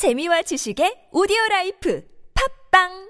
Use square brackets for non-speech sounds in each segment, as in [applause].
재미와 지식의 오디오 라이프. 팟빵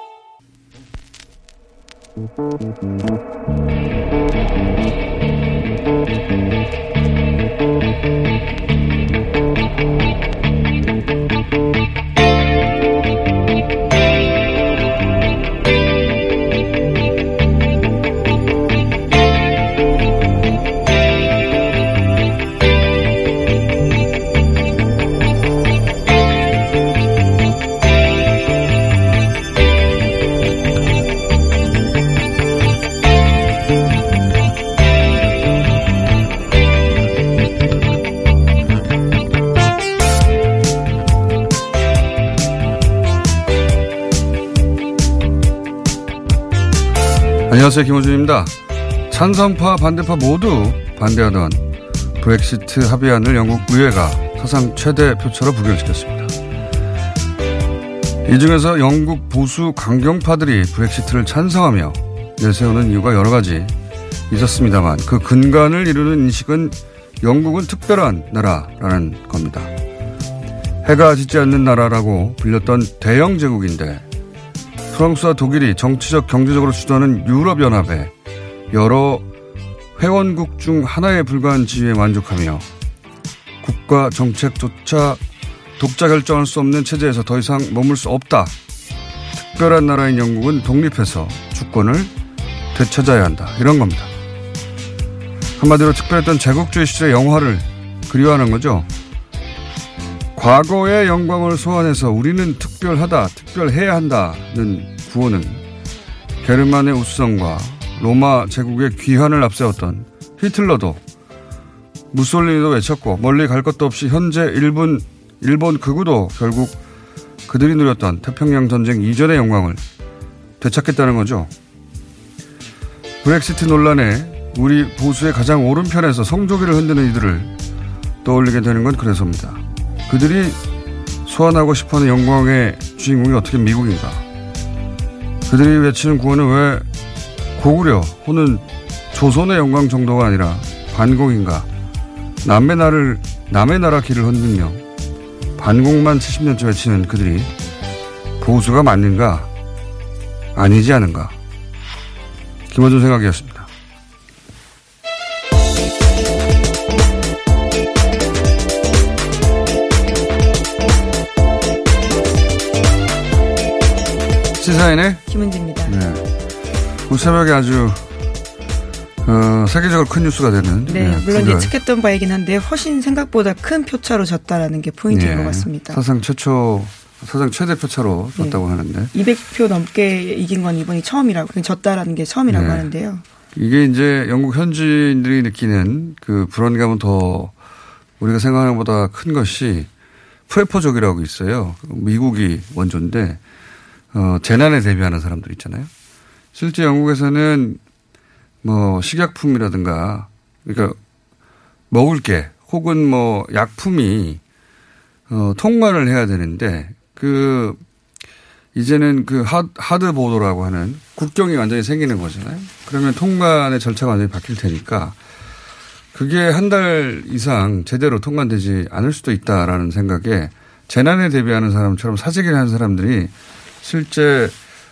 Thank you. 안녕하세요. 김호준입니다. 찬성파, 반대파 모두 반대하던 브렉시트 합의안을 영국 의회가 사상 최대 표차로 부결시켰습니다. 이 중에서 영국 보수 강경파들이 브렉시트를 찬성하며 내세우는 이유가 여러 가지 있었습니다만 그 근간을 이루는 인식은 영국은 특별한 나라라는 겁니다. 해가 짓지 않는 나라라고 불렸던 대영 제국인데 프랑스와 독일이 정치적 경제적으로 주도하는 유럽연합에 여러 회원국 중 하나에 불과한 지위에 만족하며 국가 정책조차 독자 결정할 수 없는 체제에서 더 이상 머물 수 없다. 특별한 나라인 영국은 독립해서 주권을 되찾아야 한다. 이런 겁니다. 한마디로 특별했던 제국주의 시절의 영화를 그리워하는 거죠. 과거의 영광을 소환해서 우리는 특별하다, 특별해야 한다는 구호는 게르만의 우수성과 로마 제국의 귀환을 앞세웠던 히틀러도 무솔리니도 외쳤고 멀리 갈 것도 없이 현재 일본 일본 극우도 결국 그들이 누렸던 태평양 전쟁 이전의 영광을 되찾겠다는 거죠. 브렉시트 논란에 우리 보수의 가장 오른편에서 성조기를 흔드는 이들을 떠올리게 되는 건 그래서입니다. 그들이 소환하고 싶어하는 영광의 주인공이 어떻게 미국인가? 그들이 외치는 구호는 왜 고구려 혹은 조선의 영광 정도가 아니라 반공인가? 남의 나를 남의 나라 길을 흔들며 반공만 70년째 외치는 그들이 보수가 맞는가? 아니지 않은가? 김원준 생각이었습니다. 시사인의 김은지입니다. 네. 오늘 새벽에 아주 어, 세계적으로 큰 뉴스가 되는 네, 네, 물론 그걸, 예측했던 바이긴 한데 훨씬 생각보다 큰 표차로 졌다라는 게 포인트인 예, 것 같습니다. 사상 최초 사상 최대 표차로 졌다고 네. 하는데 200표 넘게 이긴 건 이번이 처음이라고 졌다라는 게 처음이라고 네. 하는데요. 이게 이제 영국 현지인들이 느끼는 그 불안감은 더 우리가 생각하는 것보다 큰 것이 프레퍼족이라고 있어요. 미국이 원조인데 어, 재난에 대비하는 사람들 있잖아요. 실제 영국에서는 뭐 식약품이라든가 그러니까 먹을 게 혹은 뭐 약품이 어, 통관을 해야 되는데 그 이제는 그 하- 하드 보도라고 하는 국경이 완전히 생기는 거잖아요. 그러면 통관의 절차가 완전히 바뀔 테니까 그게 한 달 이상 제대로 통관되지 않을 수도 있다라는 생각에 재난에 대비하는 사람처럼 사재기를 하는 사람들이 실제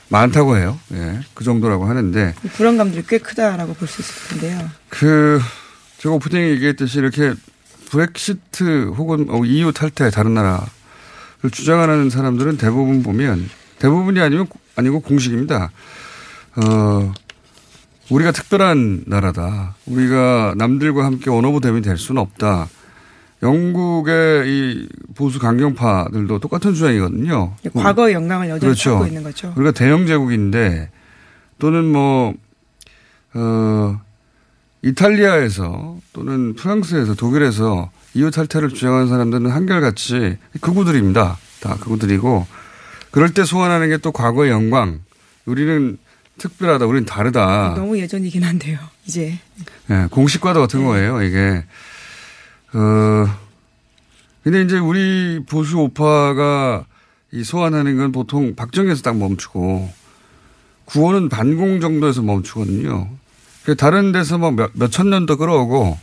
많다고 해요. 예. 그 정도라고 하는데 불안감들이 꽤 크다라고 볼 수 있을 텐데요. 그 제가 오프닝에 얘기했듯이 이렇게 브렉시트 혹은 어, EU 탈퇴 다른 나라 주장하는 사람들은 대부분 보면 대부분이 아니면 아니고 공식입니다. 어, 우리가 특별한 나라다. 우리가 남들과 함께 원오브 댐이 될 수는 없다. 영국의 이 보수 강경파들도 똑같은 주장이거든요. 과거의 영광을 여전히 그렇죠. 갖고 있는 거죠. 우리가 대영 제국인데 또는 뭐, 어, 이탈리아에서 또는 프랑스에서 독일에서 이웃 탈퇴를 주장하는 사람들은 한결같이 극우들입니다. 다 극우들이고 그럴 때 소환하는 게 또 과거의 영광. 우리는 특별하다. 우리는 다르다. 너무 예전이긴 한데요. 이제 예, 공식과도 같은 거예요, 이게. 어, 근데 이제 우리 보수 우파가 이 소환하는 건 보통 박정희에서 딱 멈추고 구호는 반공 정도에서 멈추거든요. 그 다른 데서 뭐 몇, 몇천 년 더 끌어오고,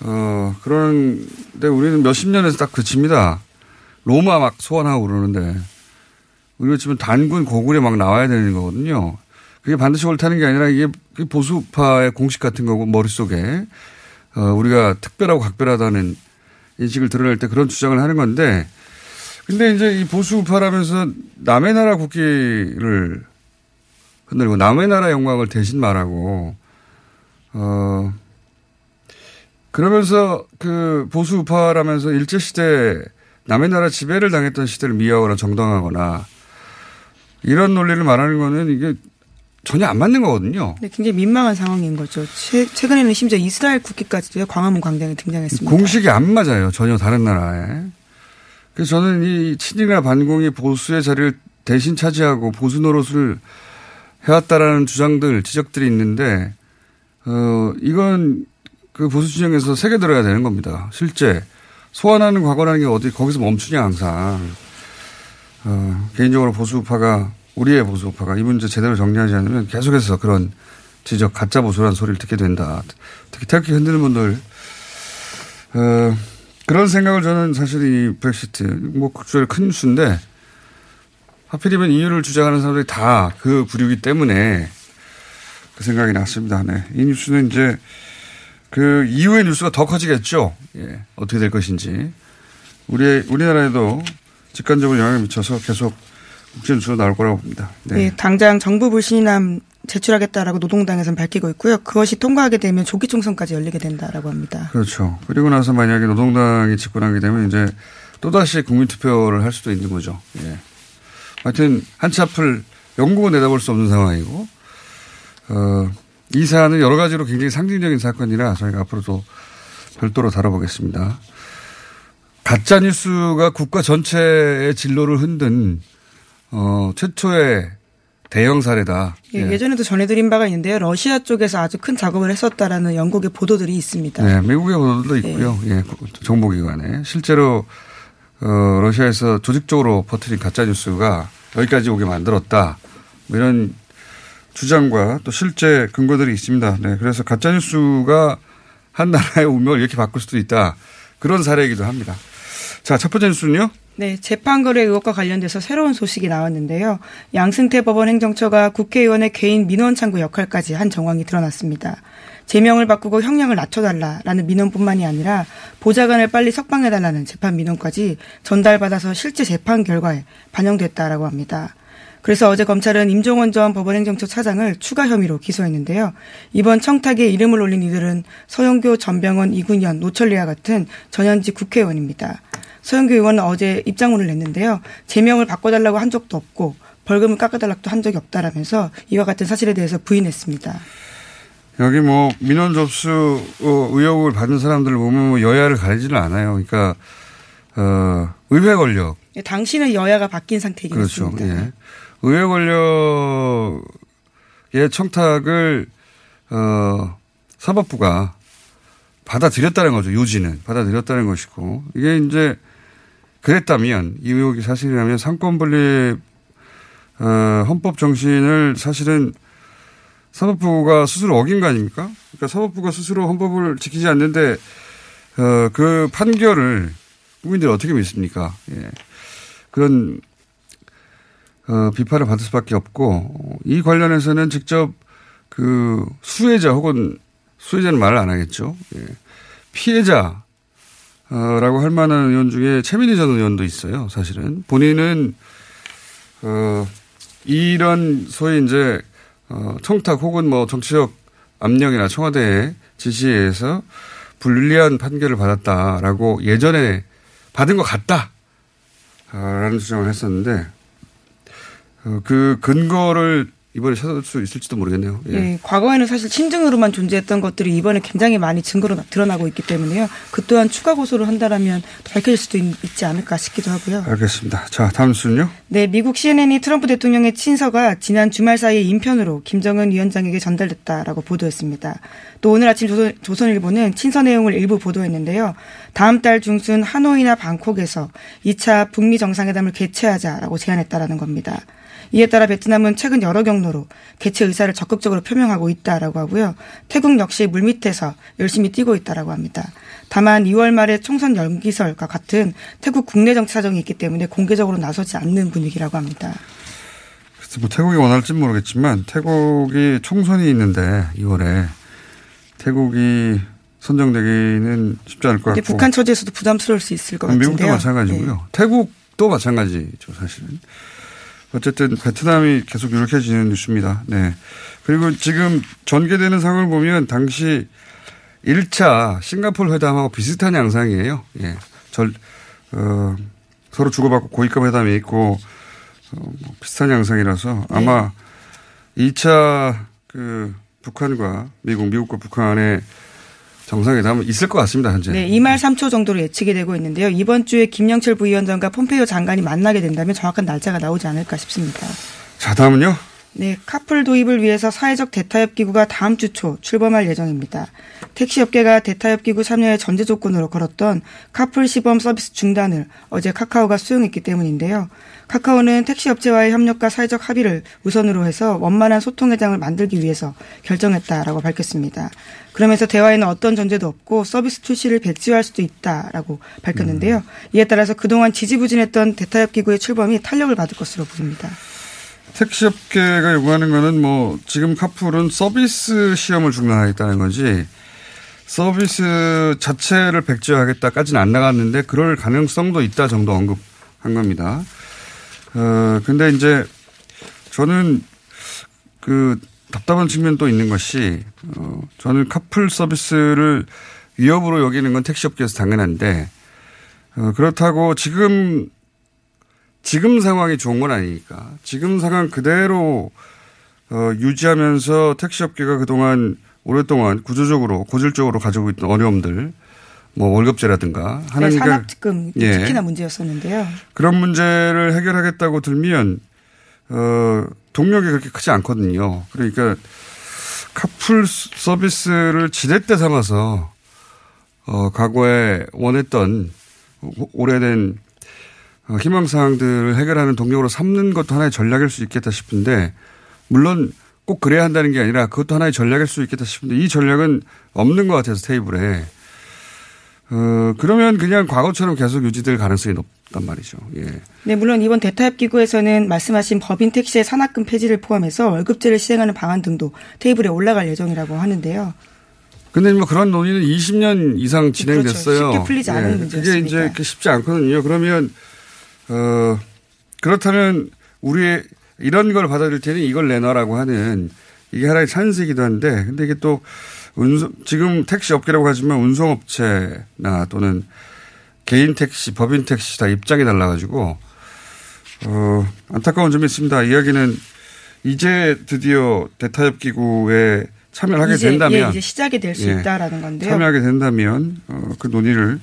어, 그런데 우리는 몇십 년에서 딱 그칩니다. 로마 막 소환하고 그러는데, 우리가 지금 단군 고군에 막 나와야 되는 거거든요. 그게 반드시 옳다는 게 아니라 이게 보수파의 공식 같은 거고 머릿속에 어, 우리가 특별하고 각별하다는 인식을 드러낼 때 그런 주장을 하는 건데 근데 이제 이 보수파라면서 남의 나라 국기를 흔들고 남의 나라 영광을 대신 말하고 어 그러면서 그 보수파라면서 일제 시대 남의 나라 지배를 당했던 시대를 미화하거나 정당하거나 이런 논리를 말하는 거는 이게 전혀 안 맞는 거거든요. 네, 굉장히 민망한 상황인 거죠. 최, 최근에는 심지어 이스라엘 국기까지도 광화문 광장에 등장했습니다. 공식이 안 맞아요. 전혀 다른 나라에. 그래서 저는 이 친일이나 반공이 보수의 자리를 대신 차지하고 보수 노릇을 해왔다라는 주장들, 지적들이 있는데, 어, 이건 그 보수 진영에서 새겨 들어야 되는 겁니다. 실제. 소환하는 과거라는 게 어디, 거기서 멈추냐, 항상. 어, 개인적으로 보수파가, 우리의 보수파가 이 문제 제대로 정리하지 않으면 계속해서 그런 지적, 가짜 보수라는 소리를 듣게 된다. 특히 태극기 흔드는 분들, 어, 그런 생각을 저는 사실 이 브렉시트, 뭐, 국제적으로 큰 뉴스인데, 하필이면 이유를 주장하는 사람들이 다 그 부류기 때문에 그 생각이 났습니다. 네. 이 뉴스는 이제 그 이후의 뉴스가 더 커지겠죠. 예. 어떻게 될 것인지. 우리, 우리나라에도 직관적으로 영향을 미쳐서 계속 국제 뉴스로 나올 거라고 봅니다. 네. 네, 당장 정부 불신임 제출하겠다라고 노동당에서는 밝히고 있고요. 그것이 통과하게 되면 조기 총선까지 열리게 된다라고 합니다. 그렇죠. 그리고 나서 만약에 노동당이 집권하게 되면 이제 또다시 국민투표를 할 수도 있는 거죠. 예. 하여튼 한치 앞을 영국은 내다볼 수 없는 상황이고, 어, 이 사안은 여러 가지로 굉장히 상징적인 사건이라 저희가 앞으로도 별도로 다뤄보겠습니다. 가짜 뉴스가 국가 전체의 진로를 흔든 어, 최초의 대형 사례다. 예, 예전에도 전해드린 바가 있는데요. 러시아 쪽에서 아주 큰 작업을 했었다라는 영국의 보도들이 있습니다. 네, 미국의 보도도 있고요. 예, 정보기관에 실제로 어, 러시아에서 조직적으로 퍼뜨린 가짜 뉴스가 여기까지 오게 만들었다. 뭐 이런 주장과 또 실제 근거들이 있습니다. 네, 그래서 가짜 뉴스가 한 나라의 운명을 이렇게 바꿀 수도 있다. 그런 사례이기도 합니다. 자, 첫 번째 뉴스는요. 네, 재판거래 의혹과 관련돼서 새로운 소식이 나왔는데요. 양승태 법원 행정처가 국회의원의 개인 민원 창구 역할까지 한 정황이 드러났습니다. 제명을 바꾸고 형량을 낮춰달라라는 민원뿐만이 아니라 보좌관을 빨리 석방해달라는 재판 민원까지 전달받아서 실제 재판 결과에 반영됐다라고 합니다. 그래서 어제 검찰은 임종원 전 법원행정처 차장을 추가 혐의로 기소했는데요. 이번 청탁에 이름을 올린 이들은 서영교, 전병헌, 이군현, 노철리와 같은 전현직 국회의원입니다. 서영교 의원은 어제 입장문을 냈는데요. 제명을 바꿔달라고 한 적도 없고 벌금을 깎아달라고도 한 적이 없다라면서 이와 같은 사실에 대해서 부인했습니다. 여기 뭐 민원 접수 어, 의혹을 받은 사람들을 보면 뭐 여야를 가리지는 않아요. 그러니까 어, 의회 권력. 예, 당신은 여야가 바뀐 상태이긴 그렇죠. 했습니다. 예. 의회 권력의 청탁을 어, 사법부가 받아들였다는 거죠. 요지는 받아들였다는 것이고 이게 이제 그랬다면 이 의혹이 사실이라면 상권 분립 어, 헌법 정신을 사실은 사법부가 스스로 어긴 거 아닙니까? 그러니까 사법부가 스스로 헌법을 지키지 않는데 어, 그 판결을 국민들이 어떻게 믿습니까? 예. 그런 어, 비판을 받을 수밖에 없고 이 관련해서는 직접 그 수혜자 혹은 수혜자는 말을 안 하겠죠. 예. 피해자 어, 라고 할 만한 의원 중에 최민희 전 의원도 있어요. 사실은 본인은 어, 이런 소위 이제 어, 청탁 혹은 뭐 정치적 압력이나 청와대의 지시에 의해서 불리한 판결을 받았다라고 예전에 받은 것 같다. 라는 주장을 했었는데, 어, 그 근거를 이번에 찾을 수 있을지도 모르겠네요. 예. 예, 과거에는 사실 친증으로만 존재했던 것들이 이번에 굉장히 많이 증거로 나- 드러나고 있기 때문에요. 그 또한 추가 고소를 한다라면 밝혀질 수도 있, 지 않을까 싶기도 하고요. 알겠습니다. 자, 다음 순요. 네, 미국 CNN이 트럼프 대통령의 친서가 지난 주말 사이에 인편으로 김정은 위원장에게 전달됐다라고 보도했습니다. 또 오늘 아침 조선, 조선일보는 친서 내용을 일부 보도했는데요. 다음 달 중순 하노이나 방콕에서 2차 북미 정상회담을 개최하자라고 제안했다라는 겁니다. 이에 따라 베트남은 최근 여러 경로로 개최 의사를 적극적으로 표명하고 있다라고 하고요. 태국 역시 물밑에서 열심히 뛰고 있다라고 합니다. 다만 2월 말에 총선 연기설과 같은 태국 국내 정치 사정이 있기 때문에 공개적으로 나서지 않는 분위기라고 합니다. 글쎄 뭐 태국이 원할지는 모르겠지만 태국이 총선이 있는데 2월에 태국이 선정되기는 쉽지 않을 것 같고 북한 처지에서도 부담스러울 수 있을 것 같은데요. 미국도 마찬가지고요. 네. 태국도 마찬가지죠, 사실은. 어쨌든 베트남이 계속 유력해지는 뉴스입니다. 네. 그리고 지금 전개되는 상황을 보면 당시 1차 싱가포르 회담하고 비슷한 양상이에요. 예. 절, 어, 서로 주고받고 고위급 회담이 있고, 어, 뭐 비슷한 양상이라서 아마 2차 그 북한과 미국, 미국과 북한의 정상회담은 있을 것 같습니다, 현재. 네, 2말 3초 정도로 예측이 되고 있는데요. 이번 주에 김영철 부위원장과 폼페이오 장관이 만나게 된다면 정확한 날짜가 나오지 않을까 싶습니다. 자, 다음은요. 네, 카풀 도입을 위해서 사회적 대타협 기구가 다음 주 초 출범할 예정입니다. 택시 업계가 대타협 기구 참여의 전제 조건으로 걸었던 카풀 시범 서비스 중단을 어제 카카오가 수용했기 때문인데요. 카카오는 택시 업체와의 협력과 사회적 합의를 우선으로 해서 원만한 소통 회장을 만들기 위해서 결정했다라고 밝혔습니다. 그러면서 대화에는 어떤 전제도 없고 서비스 출시를 배치할 수도 있다라고 밝혔는데요. 이에 따라서 그동안 지지부진했던 대타협 기구의 출범이 탄력을 받을 것으로 보입니다. 택시 업계가 요구하는 거는 뭐 지금 카풀은 서비스 시험을 중단하겠다는 거지 서비스 자체를 백지화하겠다까지는 안 나갔는데 그럴 가능성도 있다 정도 언급한 겁니다. 어 근데 이제 저는 그 답답한 측면도 있는 것이 어 저는 카풀 서비스를 위협으로 여기는 건 택시 업계에서 당연한데 어 그렇다고 지금 지금 상황이 좋은 건 아니니까 지금 상황 그대로 어, 유지하면서 택시업계가 그동안 오랫동안 구조적으로 고질적으로 가지고 있던 어려움들 뭐 월급제라든가 네, 하는 게 산업특금 예. 특히나 문제였었는데요. 그런 문제를 해결하겠다고 들면 어, 동력이 그렇게 크지 않거든요. 그러니까 카풀 서비스를 지렛대 삼아서 어, 과거에 원했던 오- 오래된 어, 희망사항들을 해결하는 동력으로 삼는 것도 하나의 전략일 수 있겠다 싶은데 물론 꼭 그래야 한다는 게 아니라 그것도 하나의 전략일 수 있겠다 싶은데 이 전략은 없는 것 같아서 테이블에 어, 그러면 그냥 과거처럼 계속 유지될 가능성이 높단 말이죠. 예. 네, 물론 이번 대타협 기구에서는 말씀하신 법인 택시의 산학금 폐지를 포함해서 월급제를 시행하는 방안 등도 테이블에 올라갈 예정이라고 하는데요. 근데 뭐 그런 논의는 20년 이상 진행됐어요. 그렇죠. 쉽게 풀리지 않은 예. 문제였으니까. 그게 이제 쉽지 않거든요. 그러면 어 그렇다면 우리 이런 걸 받아들일 테니 이걸 내놔라고 하는 이게 하나의 찬스이기도 한데 근데 이게 또 운송 지금 택시 업계라고 하지만 운송업체나 또는 개인 택시, 법인 택시 다 입장이 달라가지고 어 안타까운 점이 있습니다. 이야기는 이제 드디어 대타협 기구에 참여를 하게 이제, 된다면 예, 이제 시작이 될수 예. 있다라는 건데요. 참여하게 된다면 어, 그 논의를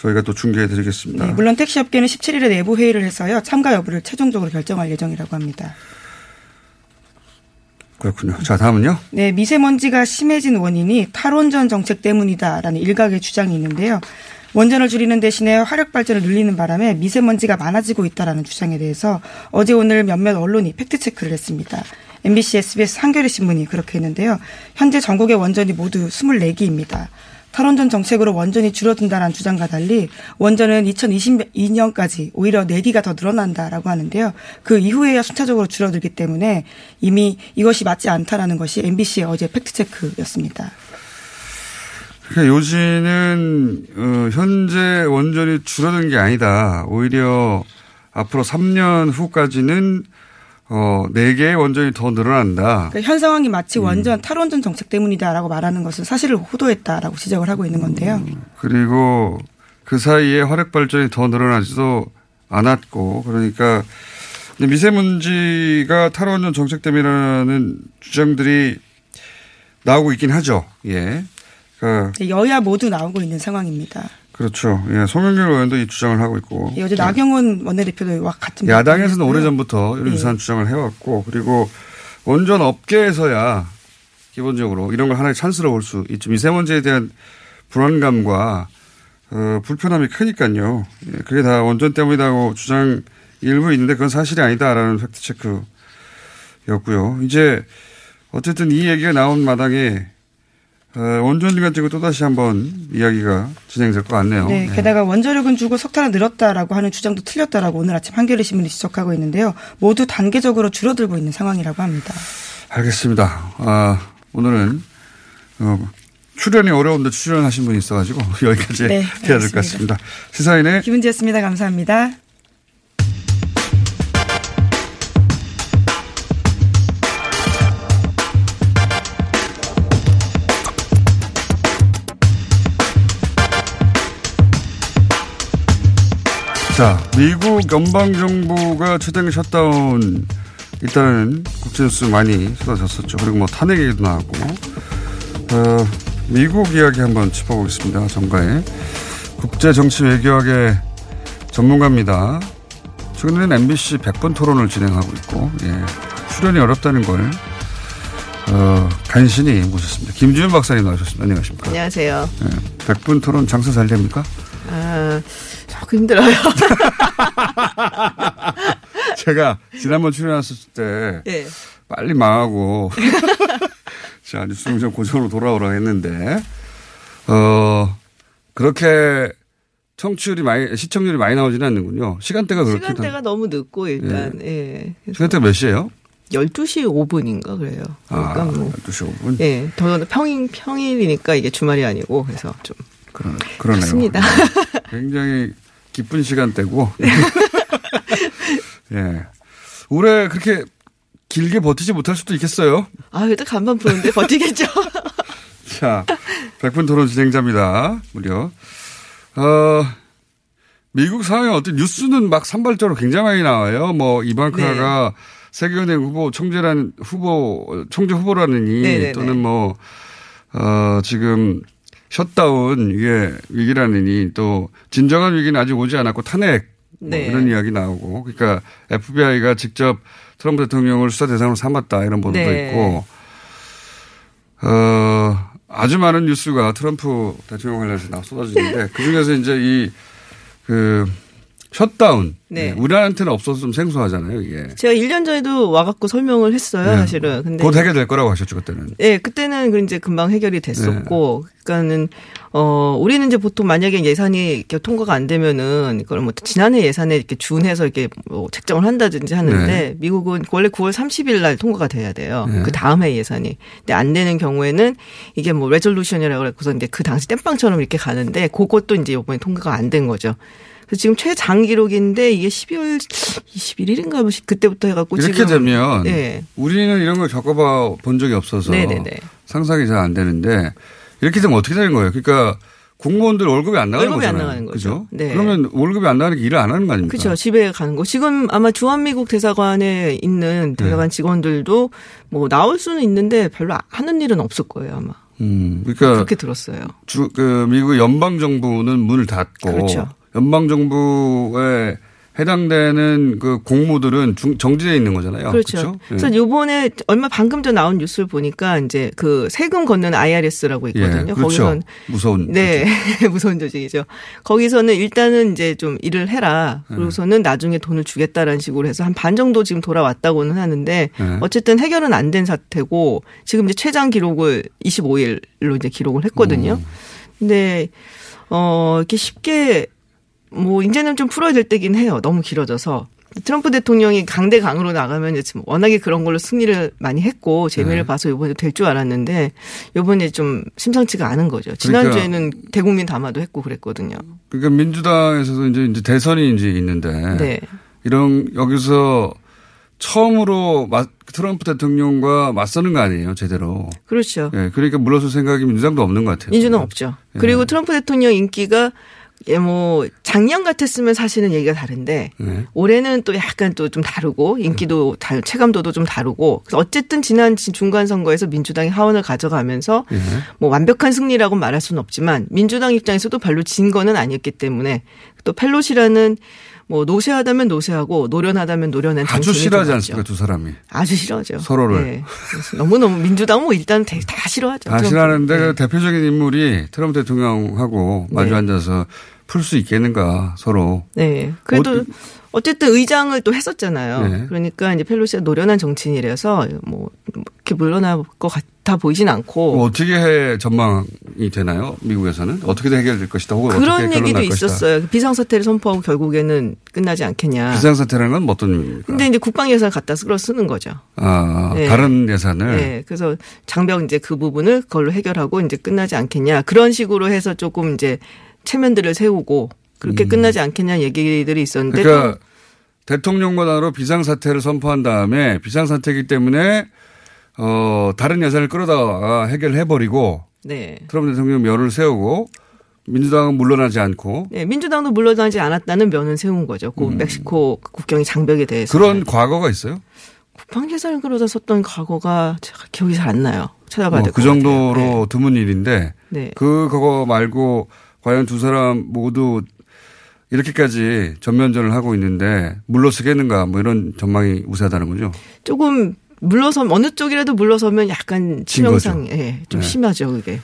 저희가 또 중계해 드리겠습니다. 네, 물론 택시 업계는 17일에 내부 회의를 해서요 참가 여부를 최종적으로 결정할 예정이라고 합니다. 그렇군요. 자, 다음은요. 네, 미세먼지가 심해진 원인이 탈원전 정책 때문이다라는 일각의 주장이 있는데요. 원전을 줄이는 대신에 화력 발전을 늘리는 바람에 미세먼지가 많아지고 있다라는 주장에 대해서 어제 오늘 몇몇 언론이 팩트 체크를 했습니다. MBC, SBS, 한겨레 신문이 그렇게 했는데요. 현재 전국의 원전이 모두 24기입니다. 탈원전 정책으로 원전이 줄어든다는 주장과 달리 원전은 2022년까지 오히려 4기가 더 늘어난다라고 하는데요. 그 이후에야 순차적으로 줄어들기 때문에 이미 이것이 맞지 않다라는 것이 MBC의 어제 팩트체크였습니다. 그러니까 요지는 어, 현재 원전이 줄어든 게 아니다. 오히려 앞으로 3년 후까지는 어, 4개의 원전이 더 늘어난다. 그러니까 현 상황이 마치 음. 원전 탈원전 정책 때문이다라고 말하는 것은 사실을 호도했다라고 지적을 하고 있는 건데요. 그리고 그 사이에 화력 발전이 더 늘어나지도 않았고 그러니까 미세먼지가 탈원전 정책 때문이라는 주장들이 나오고 있긴 하죠. 예. 그러니까 네, 여야 모두 나오고 있는 상황입니다. 그렇죠. 예. 송영길 의원도 이 주장을 하고 있고. 예, 어제 나경원 원내대표도 와 같은 야당에서는 말씀을 오래 했고요. 전부터 이런 예. 유사한 주장을 해왔고 그리고 원전 업계에서야 기본적으로 이런 걸 하나의 찬스로 볼 수 있죠. 미세먼지에 대한 불안감과 어, 불편함이 크니까요. 예, 그게 다 원전 때문이라고 주장 일부 있는데 그건 사실이 아니다라는 팩트 체크였고요. 이제 어쨌든 이 얘기가 나온 마당에 어, 원전 가지고 또 다시 한번 이야기가 진행될 것 같네요. 네, 예. 게다가 원자력은 주고 석탄은 늘었다라고 하는 주장도 틀렸다라고 오늘 아침 한겨레 신문이 지적하고 있는데요. 모두 단계적으로 줄어들고 있는 상황이라고 합니다. 알겠습니다. 아, 오늘은 어, 출연이 어려운데 출연하신 분이 있어가지고 [laughs] 여기까지 네, 해야 될 것. 같습니다. 시사인의 김은지였습니다. 감사합니다. 자 미국 연방 정부가 최대 셧다운 일단은 국제뉴스 많이 쏟아졌었죠. 그리고 뭐 탄핵 얘기도 나왔고 어, 미국 이야기 한번 짚어보겠습니다. 정가에 국제정치 외교학의 전문가입니다. 최근에는 MBC 100분 토론을 진행하고 있고 예, 출연이 어렵다는 걸 어, 간신히 모셨습니다. 김주현 박사님 나오셨습니다. 안녕하십니까? 안녕하세요. 예, 100분 토론 장사 잘 됩니까? 아, 힘들어요. [laughs] 제가 지난번 출연했을 때 예. 빨리 망하고 [laughs] 자 뉴스 좀 고정으로 돌아오라고 했는데 어 그렇게 청취율이 많이 시청률이 많이 나오지는 않는군요. 시간대가 그렇게 시간대가 너무 늦고 일단 예. 그래서 시간대 몇 시예요? 12시 5분인가 그래요. 그러니까 아, 뭐 12시 5분. 예. 더더 평일 평일이니까 이게 주말이 아니고 그래서 좀 그러, 그러네요. 그렇습니다. 네. [laughs] 굉장히 기쁜 시간대고. [laughs] 예. 올해 그렇게 길게 버티지 못할 수도 있겠어요. 아, 그래도 간판 부는데 버티겠죠. [laughs] 자, 백분 토론 진행자입니다. 무려. 어, 미국 상황의 어떤 뉴스는 막 산발적으로 굉장히 많이 나와요. 뭐, 이방카가 네. 세계은행 후보, 총재라는 후보, 총재 후보라느니 네네네. 또는 뭐, 어, 지금 셧다운 위에 위기라느니 또 진정한 위기는 아직 오지 않았고 탄핵 뭐 네. 이런 이야기 나오고 그러니까 FBI가 직접 트럼프 대통령을 수사 대상으로 삼았다 이런 보도도 네. 있고 어, 아주 많은 뉴스가 트럼프 대통령 관련해서 나 쏟아지는데 그 중에서 이제 이, 그, 셧다운. 네. 우리한테는 없어서 좀 생소하잖아요, 이게. 제가 1년 전에도 와갖고 설명을 했어요, 네. 사실은. 근데 곧 해결될 거라고 하셨죠, 그때는. 예, 그때는 그 이제 금방 해결이 됐었고, 그러니까는 어 우리는 이제 보통 만약에 예산이 이렇게 통과가 안 되면은 이걸 뭐 지난해 예산에 이렇게 준해서 이렇게 뭐 책정을 한다든지 하는데 네. 미국은 원래 9월 30일 날 통과가 돼야 돼요. 네. 그 다음 해 예산이. 근데 안 되는 경우에는 이게 뭐 resolution이라고 그래서 이제 그 당시 땜빵처럼 이렇게 가는데 그것도 이제 이번에 통과가 안 된 거죠. 그래서 지금 최장 기록인데 이게 12월 21일인가 뭐 그때부터 해갖고 이렇게 지금 되면 네. 우리는 이런 걸 겪어봐 본 적이 없어서 네네네. 상상이 잘 안 되는데 이렇게 되면 어떻게 되는 거예요? 그러니까 공무원들 월급이 안 나가는 월급이 안 거잖아요. 나가는 거죠. 그죠? 네. 그러면 월급이 안 나가니까 일을 안 하는 거 아닙니까? 그렇죠. 집에 가는 거. 지금 아마 주한미국 대사관에 있는 대사관 네. 직원들도 뭐 나올 수는 있는데 별로 하는 일은 없을 거예요 아마. 음, 그러니까 그렇게 들었어요. 주, 그 미국 연방 정부는 문을 닫고 그렇죠. 연방 정부에 해당되는 그 공무들은 중, 정지돼 있는 거잖아요. 그렇죠. 그렇죠? 그래서 요번에 얼마 방금 전 나온 뉴스를 보니까 이제 그 세금 걷는 IRS라고 있거든요. 예, 그렇죠. 거기선 무서운. 네, [laughs] 무서운 조직이죠. 거기서는 일단은 이제 좀 일을 해라. 네. 그러고서는 나중에 돈을 주겠다라는 식으로 해서 한 반 정도 지금 돌아왔다고는 하는데 네. 어쨌든 해결은 안 된 사태고 지금 이제 최장 기록을 25일로 이제 기록을 했거든요. 음. 근데 어 이렇게 쉽게 뭐 이제는 좀 풀어야 될 때긴 해요. 너무 길어져서. 트럼프 대통령이 강대강으로 나가면 이제 지금 워낙에 그런 걸로 승리를 많이 했고 재미를 네. 봐서 이번에 될 줄 알았는데 이번에 좀 심상치가 않은 거죠. 그러니까 지난주에는 대국민 담화도 했고 그랬거든요. 그러니까 민주당에서도 이제, 이제 대선이 이제 있는데 네. 이런 여기서 처음으로 마- 트럼프 대통령과 맞서는 거 아니에요, 제대로. 그렇죠. 예, 그러니까 물러설 생각이 민주당도 없는 것 같아요. 민주는 없죠. 예. 그리고 트럼프 대통령 인기가 예, 뭐 작년 같았으면 사실은 얘기가 다른데 네. 올해는 또 약간 또 좀 다르고 인기도 다, 체감도도 좀 다르고 그래서 어쨌든 지난 중간 선거에서 민주당이 하원을 가져가면서 예. 뭐 완벽한 승리라고 말할 수는 없지만 민주당 입장에서도 별로 진 거는 아니었기 때문에 또 펠로시라는 뭐 노쇠하다면 노쇠하고 노련하다면 노련한 아주 싫어하지. 않습니까, 두 사람이. 아주 싫어하죠. 서로를. 네. 너무너무 민주당은 뭐 일단 다, 다 싫어하죠. 다. 싫어하는데 네. 그 대표적인 인물이 트럼프 대통령하고 마주 네. 앉아서 풀 수 있겠는가, 서로. 네. 그래도 어쨌든 의장을 또 했었잖아요. 네. 그러니까 이제 펠로시가 노련한 정치인이라서 뭐 이렇게 물러날 것 같아 보이진 않고 뭐 어떻게 해 전망이 되나요? 미국에서는 어떻게 해결될 것이다. 혹은 어떻게 그런 얘기도. 있었어요. 비상사태를 선포하고 결국에는 끝나지 않겠냐. 비상사태라는 건 어떤 의미입니까? 근데 이제 국방 예산을 갖다 쓸어 쓰는 거죠. 아, 네. 다른 예산을 네. 그래서 장벽 이제 그 부분을 그걸로 해결하고 이제 끝나지 않겠냐. 그런 식으로 해서 조금 이제 체면들을 세우고 그렇게 끝나지 않겠냐 얘기들이 있었는데 음. 그러니까 대통령보다로 비상사태를 선포한 다음에 비상사태이기 때문에 어 다른 예산을 끌어다가 해결해 버리고 네. 트럼프 대통령 면을 세우고 민주당은 물러나지 않고 네, 민주당도 물러나지 않았다는 면은 세운 거죠. 그 멕시코 국경의 장벽에 대해서. 음. 그런 과거가 있어요. 국방 예산을 끌어다 썼던 과거가 제가 기억이 잘 안 나요. 찾아봐야 뭐될그것 같아요. 정도로 드문 일인데 네. 그 그거 말고 과연 두 사람 모두 이렇게까지 전면전을 하고 있는데 물러서겠는가 뭐 이런 전망이 우세하다는 거죠. 조금 물러서면 어느 쪽이라도 물러서면 약간. 치명상, 예, 좀 네. 심하죠 그게.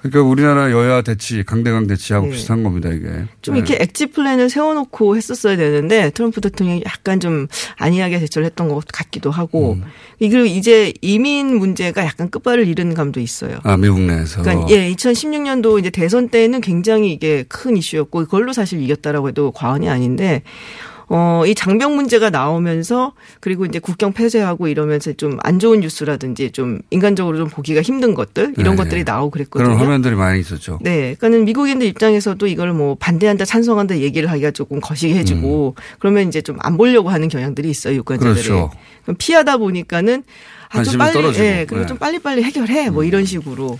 그러니까 우리나라 여야 대치 강대강 대치하고 네. 비슷한 겁니다 이게. 좀 네. 이렇게 엑지 플랜을 세워놓고 했었어야 되는데 트럼프 대통령이 약간 좀 안이하게 대처를 했던 것 같기도 하고 음. 그리고 이제 이민 문제가 약간 끝발을 잃은 감도 있어요. 아 미국 내에서. 그러니까 예, 2016년도 이제 대선 때는 굉장히 이게 큰 이슈였고 그걸로 사실 이겼다라고 해도 과언이 아닌데 어, 이 장병 문제가 나오면서 그리고 이제 국경 폐쇄하고 이러면서 좀 안 좋은 뉴스라든지 좀 인간적으로 좀 보기가 힘든 것들 이런 네, 것들이 네. 나오고 그랬거든요. 그런 화면들이 많이 있었죠. 네. 그러니까는 미국인들 입장에서도 이걸 뭐 반대한다, 찬성한다 얘기를 하기가 조금 거시기 해주고 그러면 이제 좀 안 보려고 하는 경향들이 있어요, 유권자들이. 음. 그렇죠. 그럼 피하다 보니까는 아, 좀 빨리, 떨어지고. 예, 그리고 네. 좀 빨리빨리 해결해. 뭐 이런 식으로.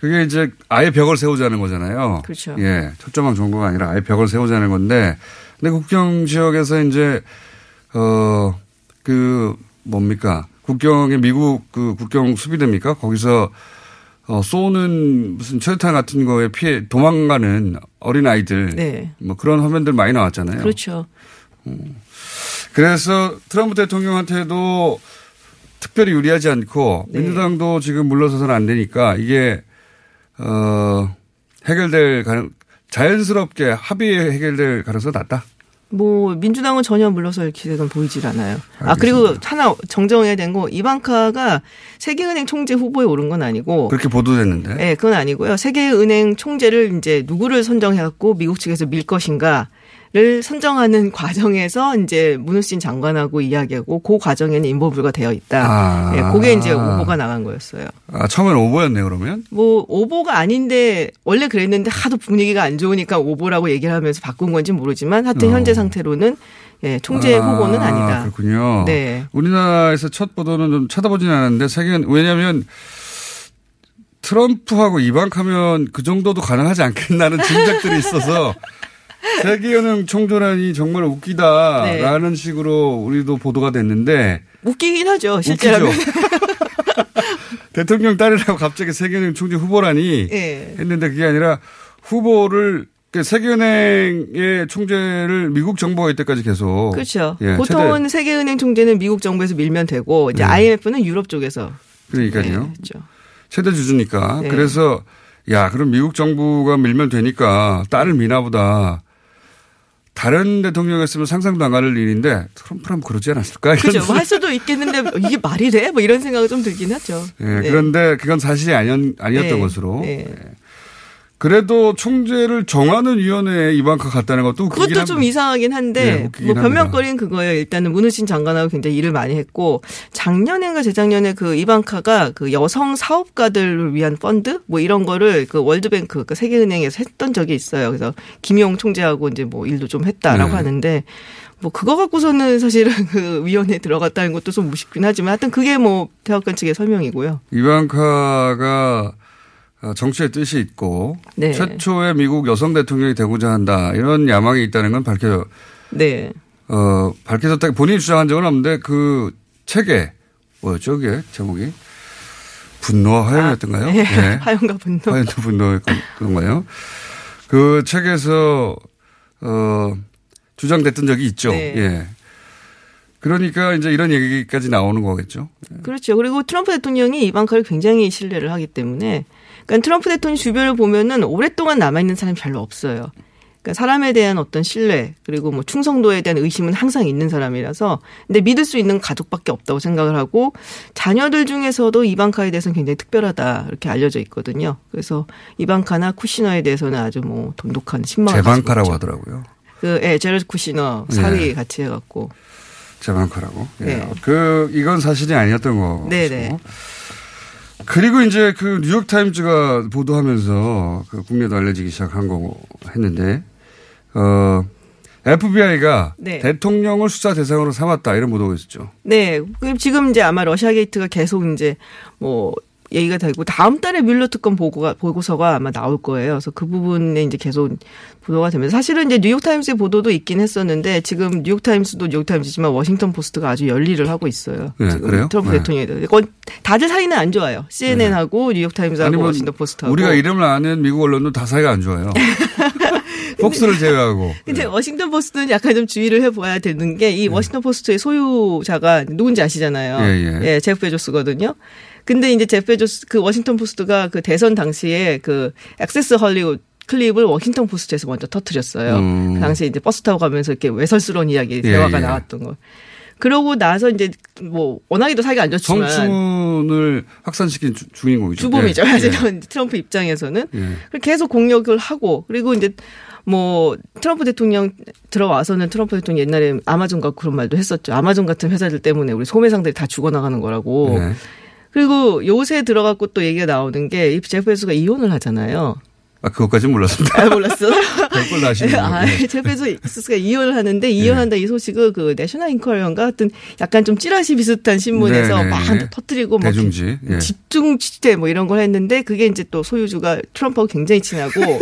그게 이제 아예 벽을 세우자는 거잖아요. 그렇죠. 예. 초점왕 정부가 아니라 아예 벽을 세우자는 건데 근데 국경 지역에서 이제 어 그 뭡니까? 국경에 미국 그 국경 수비대입니까? 거기서 어 쏘는 무슨 최루탄 같은 거에 피해 도망가는 어린 아이들 네. 뭐 그런 화면들 많이 나왔잖아요. 그렇죠. 그래서 트럼프 대통령한테도 특별히 유리하지 않고 네. 민주당도 지금 물러서서는 안 되니까 이게 어 해결될 가능 자연스럽게 합의에 해결될 가능성이 낮다. 뭐 민주당은 전혀 물러설 기색은 보이질 않아요. 아 그리고 하나 정정해야 된 거 이방카가 세계은행 총재 후보에 오른 건 아니고 그렇게 보도됐는데. 네, 그건 아니고요. 세계은행 총재를 이제 누구를 선정해 갖고 미국 측에서 밀 것인가 를 선정하는 [laughs] 과정에서 이제 문우신 장관하고 이야기하고 그 과정에는 인보불가 되어 있다. 아. 네, 그게 이제 오보가 나간 거였어요. 아, 처음엔 오보였네 그러면. 뭐 오보가 아닌데 원래 그랬는데 하도 분위기가 안 좋으니까 오보라고 얘기를 하면서 바꾼 건지 모르지만 하여튼 어. 현재 상태로는 예, 총재 아, 후보는 아니다. 그렇군요. 네. 우리나라에서 첫 보도는 좀 쳐다보지는 않았는데 세계 왜냐하면 트럼프하고 이방카면 그 정도도 가능하지 않겠나는 [laughs] 짐작들이 있어서 세계은행 총조란이 정말 웃기다라는 식으로 우리도 보도가 됐는데 웃기긴 하죠. 웃기죠. [laughs] 대통령 딸이라고 갑자기 세계은행 총재 후보라니 예. 했는데 그게 아니라 후보를 그 세계은행의 총재를 미국 정부가 이때까지 계속 그렇죠. 예, 보통은 최대- 세계은행 총재는 미국 정부에서 밀면 되고 이제 네. IMF는 유럽 쪽에서 그러니까요. 네, 그렇죠. 최대 주주니까 네. 그래서 야 그럼 미국 정부가 밀면 되니까 딸을 미나 보다. 다른 대통령이었으면 상상도 안 가는 일인데 트럼프라면 그러지 않았을까? 그죠. 뭐할 수도 있겠는데 이게 말이 돼? 뭐 이런 생각이 좀 들긴 하죠. 예, 네. 그런데 그건 사실이 아니, 아니었던 네. 것으로. 네. 예. 그래도 총재를 정하는 위원회에 이방카 갔다는 것도 그것도 좀 합니다. 이상하긴 네, 한데 웃기긴 뭐. 변명거리는 그거예요. 일단은 문우신 장관하고 굉장히 일을 많이 했고 작년인가 재작년에 그 이방카가 그 여성 사업가들을 위한 펀드 뭐 이런 거를 그 월드뱅크 그 세계은행에서 했던 적이 있어요. 그래서 김용 총재하고 이제 뭐 일도 좀 했다라고 네. 하는데 뭐 그거 갖고서는 사실은 그 위원회에 들어갔다는 것도 좀 무식긴 하지만 하여튼 그게 뭐 대학관 측의 설명이고요. 이방카가 어, 정치의 뜻이 있고 네. 최초의 미국 여성 대통령이 되고자 한다 이런 야망이 있다는 건 밝혀 네. 어 밝혀졌다 본인이 주장한 적은 없는데 그 책에 뭐였죠 그게 제목이 분노와 화염이었던가요? 네. [laughs] 화염과 분노. 화염과 분노였던가요? 그 책에서 어 주장됐던 적이 있죠. 네. 예. 그러니까 이제 이런 얘기까지 나오는 거겠죠. 그렇죠. 그리고 트럼프 대통령이 이방카를 굉장히 신뢰를 하기 때문에 그러니까 트럼프 대통령 주변을 보면은 오랫동안 남아 있는 사람이 별로 없어요. 그러니까 사람에 대한 어떤 신뢰 그리고 뭐 충성도에 대한 의심은 항상 있는 사람이라서 근데 믿을 수 있는 가족밖에 없다고 생각을 하고 자녀들 중에서도 이방카에 대해서는 굉장히 특별하다 이렇게 알려져 있거든요. 그래서 이방카나 쿠시너에 대해서는 아주 뭐 돈독한 신망을 있죠. 하더라고요. 그 예, 제르 쿠시너 사위 네. 같이 해갖고 재방카라고. 예. 네. 그 이건 사실이 아니었던 거. 네네. 그리고 이제 그 뉴욕 타임즈가 보도하면서 그 국내도 알려지기 시작한 거고 했는데 어 FBI가 네. 대통령을 수사 대상으로 삼았다 이런 보도가 있었죠. 네. 지금 이제 아마 러시아 게이트가 계속 이제 뭐 얘기가 되고 다음 달에 뮬러 특검 보고가 보고서가 아마 나올 거예요. 그래서 그 부분에 이제 계속 보도가 되면서 사실은 이제 뉴욕 타임스의 보도도 있긴 했었는데 지금 뉴욕 타임스도 뉴욕 타임스지만 워싱턴 포스트가 아주 열일을 하고 있어요. 네, 지금 그래요? 트럼프 네. 대통령에 대해서. 다들 사이는 안 좋아요. CNN하고 뉴욕 타임스하고 워싱턴 포스트하고. 우리가 이름을 아는 미국 언론도 다 사이가 안 좋아요. [laughs] 폭스를 제외하고. 근데 네. 워싱턴 포스트는 약간 좀 주의를 해봐야 되는 게 이 워싱턴 포스트의 소유자가 누군지 아시잖아요. 예, 예. 제프 베조스거든요. 근데 이제 제프 베조스 그 워싱턴 포스트가 그 대선 당시에 그 액세스 헐리우드 클립을 워싱턴 포스트에서 먼저 터트렸어요. 음. 그 당시에 이제 버스 타고 가면서 이렇게 외설스러운 이야기 예, 대화가 예. 나왔던 거. 그러고 나서 이제 뭐 워낙에도 사이가 안 좋지만 청문을 확산시킨 주, 주인공이죠. 주범이죠. 예, [laughs] 예. 사실은 트럼프 입장에서는 예. 계속 공격을 하고 그리고 이제 뭐 트럼프 대통령 들어와서는 트럼프 대통령 옛날에 아마존 갖고 그런 말도 했었죠. 아마존 같은 회사들 때문에 우리 소매상들이 다 죽어나가는 거라고. 네. 그리고 요새 들어갖고 또 얘기가 나오는 게이 제프 베조스가 이혼을 하잖아요. 아, 그것까지는 몰랐습니다. 아 몰랐어요? 별걸 나시는 아, 제프 베조스가 이혼을 하는데 이혼한다 이 소식을 그 내셔널 인콰이어러인가 같은 약간 좀 찌라시 비슷한 신문에서 네, 네, 막 네. 터뜨리고 막 대중지. 예. 집중 취재 뭐 이런 걸 했는데 그게 이제 또 소유주가 트럼프하고 굉장히 친하고 [laughs]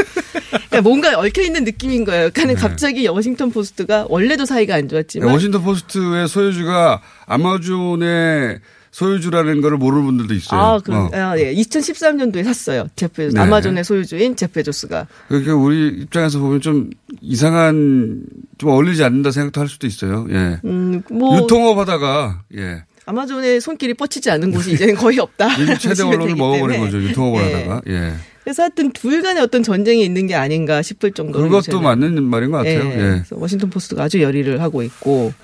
그러니까 뭔가 얽혀 있는 느낌인 거예요. 그러니까 갑자기 워싱턴 포스트가 원래도 사이가 안 좋았지만 네, 워싱턴 포스트의 소유주가 아마존의 소유주라는 거를 모르는 분들도 있어요. 아, 그럼 어. 아, 예. 2013년도에 샀어요. 제프 네. 아마존의 소유주인 제프 베조스가. 그러니까 우리 입장에서 보면 좀 이상한 좀 어울리지 않는다 생각도 할 수도 있어요. 예. 음, 뭐 유통업 하다가 예. 아마존의 손길이 뻗치지 않은 곳이 이제는 거의 없다. 최대 언론을 먹어버린. 거죠. 유통업을 예. 하다가. 예. 그래서 하여튼 둘 간에 어떤 전쟁이 있는 게 아닌가 싶을 정도로 그것도. 맞는 말인 것 같아요. 예. 예. 워싱턴 포스트가 아주 열일을 하고 있고,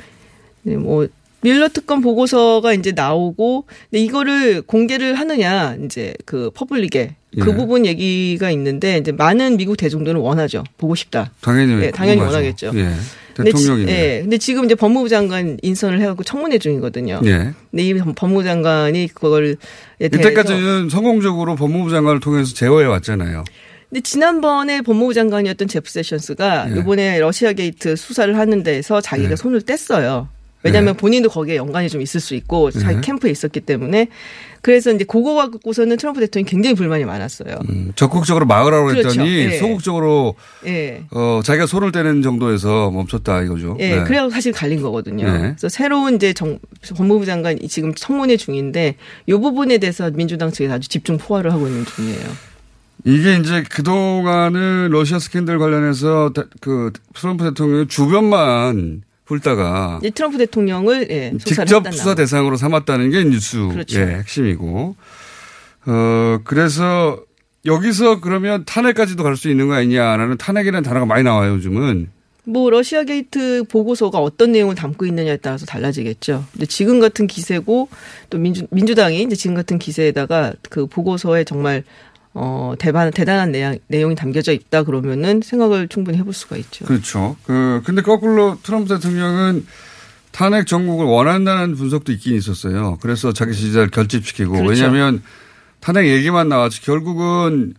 네, 뭐 뮬러 특검 보고서가 이제 나오고, 근데 이거를 공개를 하느냐, 이제 그 public에 그 예. 부분 얘기가 있는데 이제 많은 미국 대중들은 원하죠. 보고 싶다. 당연히 예, 당연히 궁금하죠. 원하겠죠. 예. 대통령인데. 예. 근데 지금 이제 법무부 장관 인선을 해갖고 청문회 중이거든요. 예. 근데 이 법무부 장관이 그걸 에 대해서 이때까지는 성공적으로 법무부 장관을 통해서 제어해 왔잖아요. 근데 지난번에 법무부 장관이었던 제프 세션스가 예. 이번에 러시아 게이트 수사를 하는 데서 자기가 예. 손을 뗐어요. 왜냐하면 예. 본인도 거기에 연관이 좀 있을 수 있고 자기 예. 캠프에 있었기 때문에 그래서 이제 그거 갖고서는 트럼프 대통령이 굉장히 불만이 많았어요. 음, 적극적으로 막으라고 그렇죠. 했더니 예. 소극적으로 예. 어, 자기가 손을 떼는 정도에서 멈췄다 이거죠. 예, 네. 그래서 사실 갈린 거거든요. 네. 그래서 새로운 이제 정, 법무부 장관 이 지금 청문회 중인데 이 부분에 대해서 민주당 측에서 아주 집중 포화를 하고 있는 중이에요. 이게 이제 그동안은 러시아 스캔들 관련해서 다- 그 트럼프 대통령의 주변만 훑다가 이제 트럼프 대통령을 예, 직접 수사 대상으로 삼았다는 게 뉴스의 그렇죠. 핵심이고, 어 그래서 여기서 그러면 탄핵까지도 갈 수 있는 거 아니냐라는 탄핵이라는 단어가 많이 나와요 요즘은. 뭐 러시아 게이트 보고서가 어떤 내용을 담고 있느냐에 따라서 달라지겠죠. 근데 지금 같은 기세고 또 민주 민주당이 이제 지금 같은 기세에다가 그 보고서에 정말 어 대단 대단한 내용, 내용이 담겨져 있다 그러면은 생각을 충분히 해볼 수가 있죠. 그렇죠. 그 근데 거꾸로 트럼프 대통령은 탄핵 정국을 원한다는 분석도 있긴 있었어요. 그래서 자기 지지자를 결집시키고 그렇죠. 왜냐하면 탄핵 얘기만 나왔지 결국은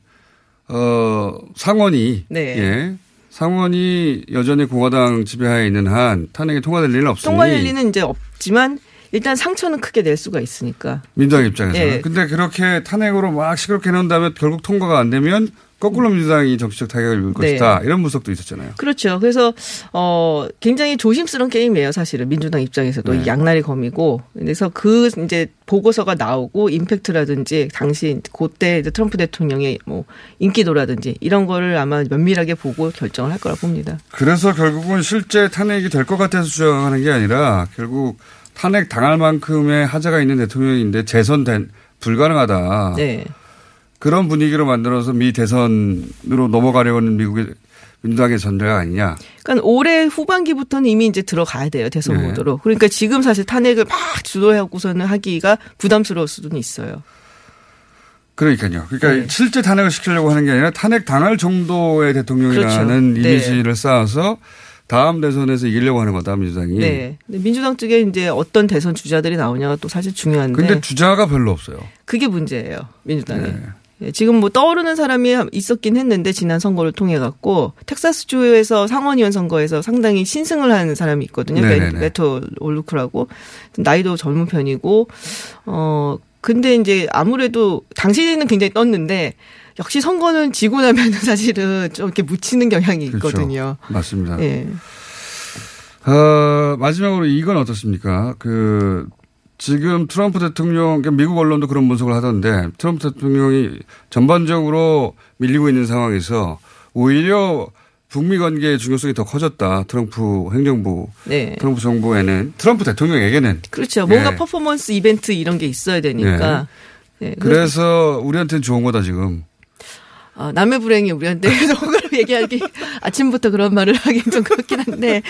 어 상원이 네. 예 상원이 여전히 공화당 지배하에 있는 한 탄핵이 통과될 일은 없으니 통과할 리는 이제 없지만 일단 상처는 크게 낼 수가 있으니까. 민주당 입장에서는. 예. 근데 그렇게 탄핵으로 막 시끄럽게 해놓은 다음에 결국 통과가 안 되면 거꾸로 민주당이 정치적 타격을 입을 네. 것이다. 이런 분석도 있었잖아요. 그렇죠. 그래서 어 굉장히 조심스러운 게임이에요, 사실은 민주당 입장에서도 네. 양날이 검이고. 그래서 그 이제 보고서가 나오고 임팩트라든지 당시 그때 이제 트럼프 대통령의 뭐 인기도라든지 이런 거를 아마 면밀하게 보고 결정을 할 거라 봅니다. 그래서 결국은 실제 탄핵이 될 것 같아서 주장하는 게 아니라 결국 탄핵 당할 만큼의 하자가 있는 대통령인데 재선된 불가능하다. 네. 그런 분위기로 만들어서 미 대선으로 넘어가려는 미국의 민주당의 전략 아니냐. 그러니까 올해 후반기부터는 이미 이제 들어가야 돼요 대선 네. 모드로. 그러니까 지금 사실 탄핵을 막 주도하고서는 하기가 부담스러울 수는 있어요. 그러니까요. 그러니까 네. 실제 탄핵을 시키려고 하는 게 아니라 탄핵 당할 정도의 대통령이라는 그렇죠. 이미지를 쌓아서 다음 대선에서 이기려고 하는 거다 민주당이. 네. 민주당 쪽에 이제 어떤 대선 주자들이 나오냐가 또 사실 중요한데. 근데 주자가 별로 없어요. 그게 문제예요 민주당이. 네. 예, 지금 뭐 떠오르는 사람이 있었긴 했는데 지난 선거를 통해 갖고 텍사스 주에서 상원의원 선거에서 상당히 신승을 하는 사람이 있거든요. 네네네. 메토 올루크라고 나이도 젊은 편이고 어 근데 이제 아무래도 당시에는 굉장히 떴는데 역시 선거는 지고 나면은 [laughs] 사실은 좀 이렇게 묻히는 경향이 있거든요. 그렇죠. 맞습니다. 예. 어, 마지막으로 이건 어떻습니까? 그, 지금 트럼프 대통령, 그러니까 미국 언론도 그런 분석을 하던데 트럼프 대통령이 전반적으로 밀리고 있는 상황에서 오히려 북미 관계의 중요성이 더 커졌다. 트럼프 행정부, 네. 트럼프 정부에는, 트럼프 대통령에게는. 그렇죠. 뭔가 예. 퍼포먼스 이벤트 이런 게 있어야 되니까. 예. 그래서 그래서 우리한테는 좋은 거다, 지금. 아, 남의 불행이 우리한테 [laughs] 그걸 얘기하기 아침부터 그런 말을 하긴 좀 그렇긴 한데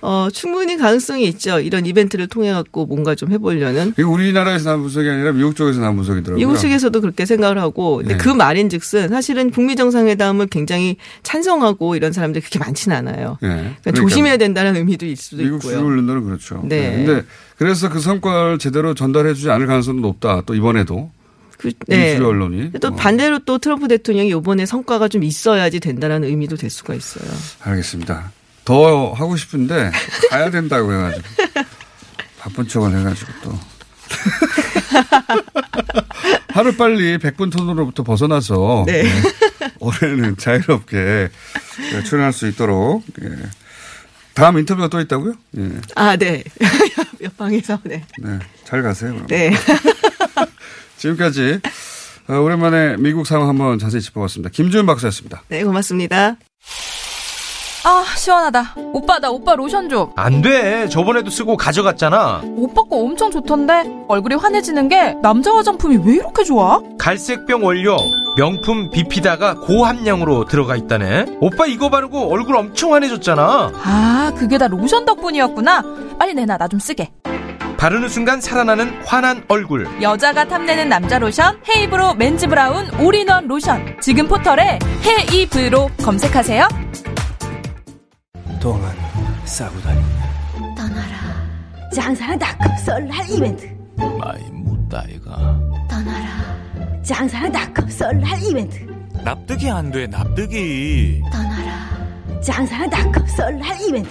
어 충분히 가능성이 있죠. 이런 이벤트를 통해 갖고 뭔가 좀 해보려는 이거 우리나라에서 나온 분석이 아니라 미국 쪽에서 나온 분석이더라고요. 미국 측에서도 그렇게 생각을 하고 근데 네. 그 말인즉슨 사실은 북미 정상회담을 굉장히 찬성하고 이런 사람들이 그렇게 많지는 않아요. 예. 그러니까 그러니까 조심해야 된다는 의미도 있을 수도 미국 있고요. 주류 언론들은 그렇죠. 네. 근데 그래서 그 성과를 제대로 전달해주지 않을 가능성도 높다. 또 이번에도 그, 미국 주류 언론이 또 어, 반대로 또 트럼프 대통령이 이번에 성과가 좀 있어야지 된다라는 의미도 될 수가 있어요. 알겠습니다. 더 하고 싶은데 가야 된다고 해가지고 [laughs] 바쁜 척을 해가지고 또 [laughs] 하루 빨리 백분 톤으로부터 벗어나서 네. 네, 올해는 자유롭게 출연할 수 있도록 예. 다음 인터뷰가 또 있다고요? 예. 아, 네. [laughs] 옆방에서, 네. 네. 잘 가세요. 그럼. 네. 지금까지 어, 오랜만에 미국 상황 한번 자세히 짚어봤습니다. 김주현 박사였습니다. 네, 고맙습니다. 아 시원하다 오빠 나 오빠 로션 좀안 돼. 저번에도 쓰고 가져갔잖아. 오빠 거 엄청 좋던데 얼굴이 환해지는 게 남자 화장품이 왜 이렇게 좋아? 갈색병 원료, 명품 비피다가 고함량으로 들어가 있다네. 오빠 이거 바르고 얼굴 엄청 환해졌잖아. 아 그게 다 로션 덕분이었구나 빨리 내놔 나 좀 쓰게 바르는 순간 살아나는 환한 얼굴. 여자가 탐내는 남자 로션 헤이브로 맨즈 브라운 올인원 로션 지금 포털에 헤이브로 검색하세요 똥은 싸고 다니 떠나라. 장사랑 닷컴 설날 이벤트. 많이 묻다 이가 떠나라. 장사랑 닷컴 설날 이벤트. 납득이 안 돼, 납득이. 떠나라. 장사랑 닷컴 설날 이벤트.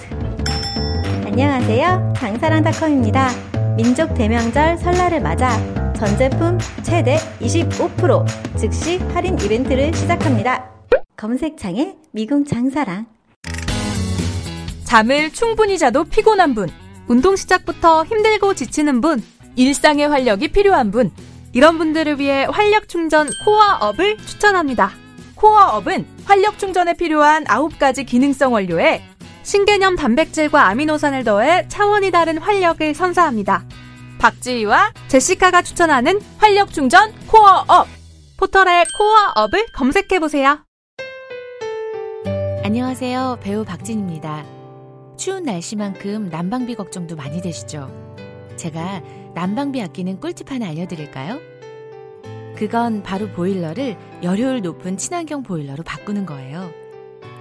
안녕하세요. 장사랑닷컴입니다. 민족 대명절 설날을 맞아 전 제품 최대 25% 즉시 할인 이벤트를 시작합니다. 검색창에 미궁 장사랑. 잠을 충분히 자도 피곤한 분 운동 시작부터 힘들고 지치는 분 일상의 활력이 필요한 분 이런 분들을 위해 활력 충전 코어업을 추천합니다. 코어업은 활력 충전에 필요한 9가지 기능성 원료에 신개념 단백질과 아미노산을 더해 차원이 다른 활력을 선사합니다. 박지희와 제시카가 추천하는 활력 충전 코어업 포털에 코어업을 검색해보세요. 안녕하세요. 배우 박진입니다. 추운 날씨만큼 난방비 걱정도 많이 되시죠? 제가 난방비 아끼는 꿀팁 하나 알려드릴까요? 그건 바로 보일러를 열효율 높은 친환경 보일러로 바꾸는 거예요.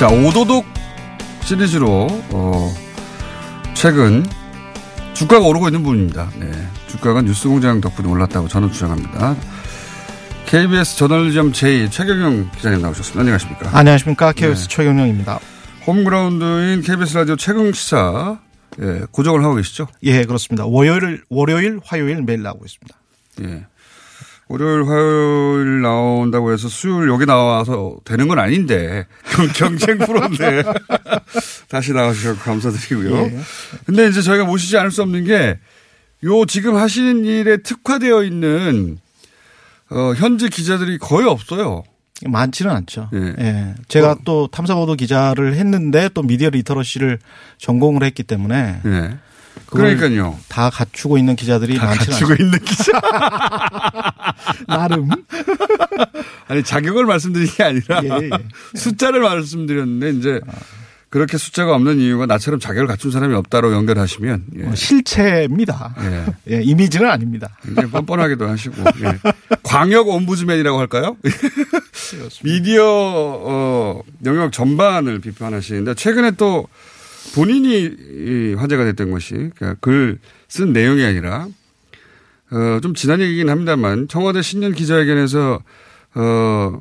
자, 오도독 시리즈로, 어, 최근 주가가 오르고 있는 부분입니다. 네. 주가가 뉴스공장 덕분에 올랐다고 저는 주장합니다. KBS 저널리즘 제2 최경영 기자님 나오셨습니다. 안녕하십니까. 안녕하십니까. KBS 네. 최경영입니다. 홈그라운드인 KBS 라디오 최경 시사 예, 고정을 하고 계시죠? 예, 그렇습니다. 월요일, 월요일, 화요일 매일 나오고 있습니다. 예. 월요일, 화요일 나온다고 해서 수요일 여기 나와서 되는 건 아닌데 경쟁 프로인데 [laughs] 다시 나와주셔서 감사드리고요. 예. 근데 이제 저희가 모시지 않을 수 없는 게 요 지금 하시는 일에 특화되어 있는 어, 현재 기자들이 거의 없어요. 많지는 않죠. 예. 예. 제가 어. 또 탐사보도 기자를 했는데 또 미디어 리터러시를 전공을 했기 때문에 예. 그러니까요. 다 갖추고 있는 기자들이 다 많지 갖추고 있는 기자. [laughs] 나름. [laughs] 아니 자격을 말씀드린 게 아니라 예, 예. 숫자를 말씀드렸는데 이제 그렇게 숫자가 없는 이유가 나처럼 자격을 갖춘 사람이 없다로 연결하시면 예. 어, 실체입니다. 예. 예. 이미지는 아닙니다. 굉장히 뻔뻔하기도 하시고 예. [laughs] 광역 옴부즈맨이라고 할까요? 미디어 어, 영역 전반을 비판하시는데 최근에 또 본인이 화제가 됐던 것이 그러니까 글 쓴 내용이 아니라 어, 좀 지난 얘기긴 합니다만 청와대 신년 기자회견에서 어,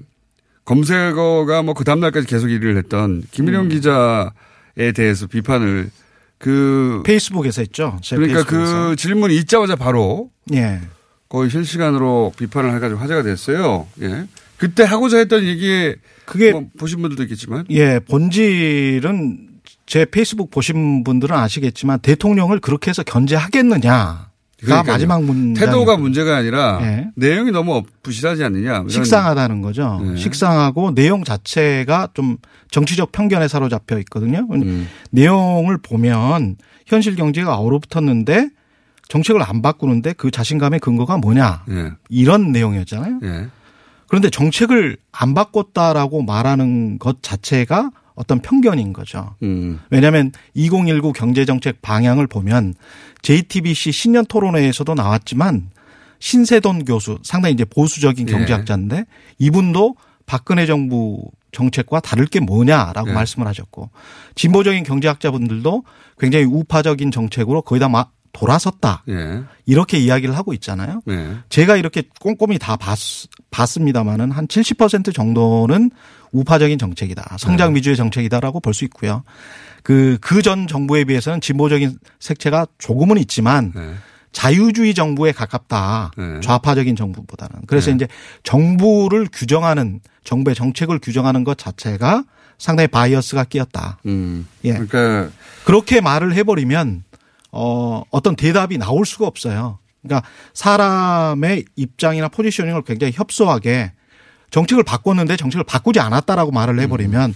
검색어가 뭐 그 다음날까지 계속 일을 했던 김일영 음. 기자에 대해서 비판을 그 페이스북에서 했죠. 그러니까 그 페이스북에서. 그 질문이 있자마자 바로 예. 거의 실시간으로 비판을 해가지고 화제가 됐어요. 예. 그때 하고자 했던 얘기에 그게 뭐 보신 분들도 있겠지만 예 본질은 제 페이스북 보신 분들은 아시겠지만 대통령을 그렇게 해서 견제하겠느냐. 가 마지막 문제 태도가 문제가 아니라 네. 내용이 너무 부실하지 않느냐. 식상하다는 거죠. 네. 식상하고 내용 자체가 좀 정치적 편견에 사로잡혀 있거든요. 음. 내용을 보면 현실 경제가 얼어붙었는데 정책을 안 바꾸는데 그 자신감의 근거가 뭐냐. 네. 이런 내용이었잖아요. 그런데 정책을 안 바꿨다라고 말하는 것 자체가 어떤 편견인 거죠. 음. 왜냐하면 2019 경제정책 방향을 보면 JTBC 신년 토론회에서도 나왔지만 신세돈 교수 상당히 이제 보수적인 예. 경제학자인데 예. 이분도 박근혜 정부 정책과 다를 게 뭐냐라고 예. 말씀을 하셨고 진보적인 경제학자분들도 굉장히 우파적인 정책으로 거의 다 돌아섰다. 예. 이렇게 이야기를 하고 있잖아요. 예. 제가 이렇게 꼼꼼히 다 봤, 봤습니다마는 한70% 정도는 우파적인 정책이다. 성장 네. 위주의 정책이다라고 볼 수 있고요. 그, 그 전 정부에 비해서는 진보적인 색채가 조금은 있지만 네. 자유주의 정부에 가깝다. 네. 좌파적인 정부보다는. 그래서 네. 이제 정부를 규정하는 정부의 정책을 규정하는 것 자체가 상당히 바이어스가 끼었다. 음. 예. 그러니까 그렇게 말을 해버리면 어 어떤 대답이 나올 수가 없어요. 그러니까 사람의 입장이나 포지셔닝을 굉장히 협소하게 정책을 바꿨는데 정책을 바꾸지 않았다라고 말을 해버리면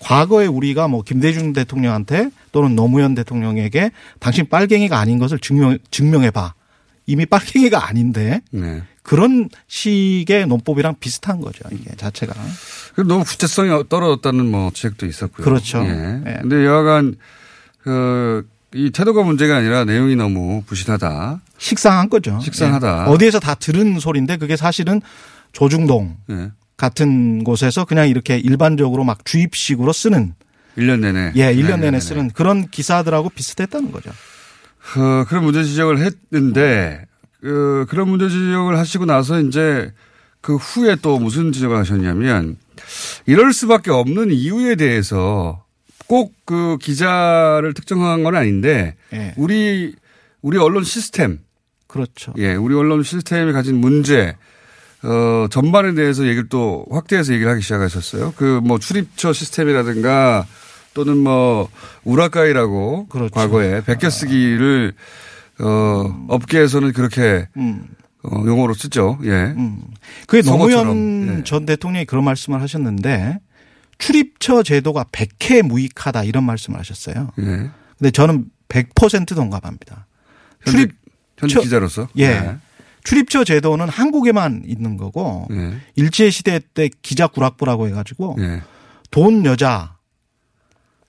과거에 우리가 뭐 김대중 대통령한테 또는 노무현 대통령에게 당신 빨갱이가 아닌 것을 증명, 증명해봐. 이미 빨갱이가 아닌데 네. 그런 식의 논법이랑 비슷한 거죠 이게 자체가. 너무 구체성이 떨어졌다는 뭐 지적도 있었고요. 그렇죠. 예. 네. 근데 여하간 그 이 태도가 문제가 아니라 내용이 너무 부실하다. 식상한 거죠. 식상하다. 예. 어디에서 다 들은 소리인데 그게 사실은 조중동 네. 같은 곳에서 그냥 이렇게 일반적으로 막 주입식으로 쓰는 1년 내내. 예, 1년 내내 쓰는 그런 기사들하고 비슷했다는 거죠. 어, 그런 문제 지적을 했는데 그, 그런 문제 지적을 하시고 나서 이제 그 후에 또 무슨 지적을 하셨냐면 이럴 수밖에 없는 이유에 대해서 꼭 그 기자를 특정한 건 아닌데 예. 우리 우리 언론 시스템 그렇죠. 예, 우리 언론 시스템이 가진 문제 어, 전반에 대해서 얘기를 또 확대해서 얘기를 하기 시작하셨어요. 그 뭐 출입처 시스템이라든가 또는 뭐 우라카이라고 그렇죠. 과거에 베껴쓰기를 어, 업계에서는 그렇게 음. 어, 용어로 쓰죠. 예. 음. 그게 노무현 예. 전 대통령이 그런 말씀을 하셨는데 출입처 제도가 백해 무익하다 이런 말씀을 하셨어요. 예. 근데 저는 100% 동감합니다. 현재, 출입 현재 기자로서 예. 예. 출입처 제도는 한국에만 있는 거고 예. 일제 시대 때 기자 구락부라고 해 가지고 예. 돈 여자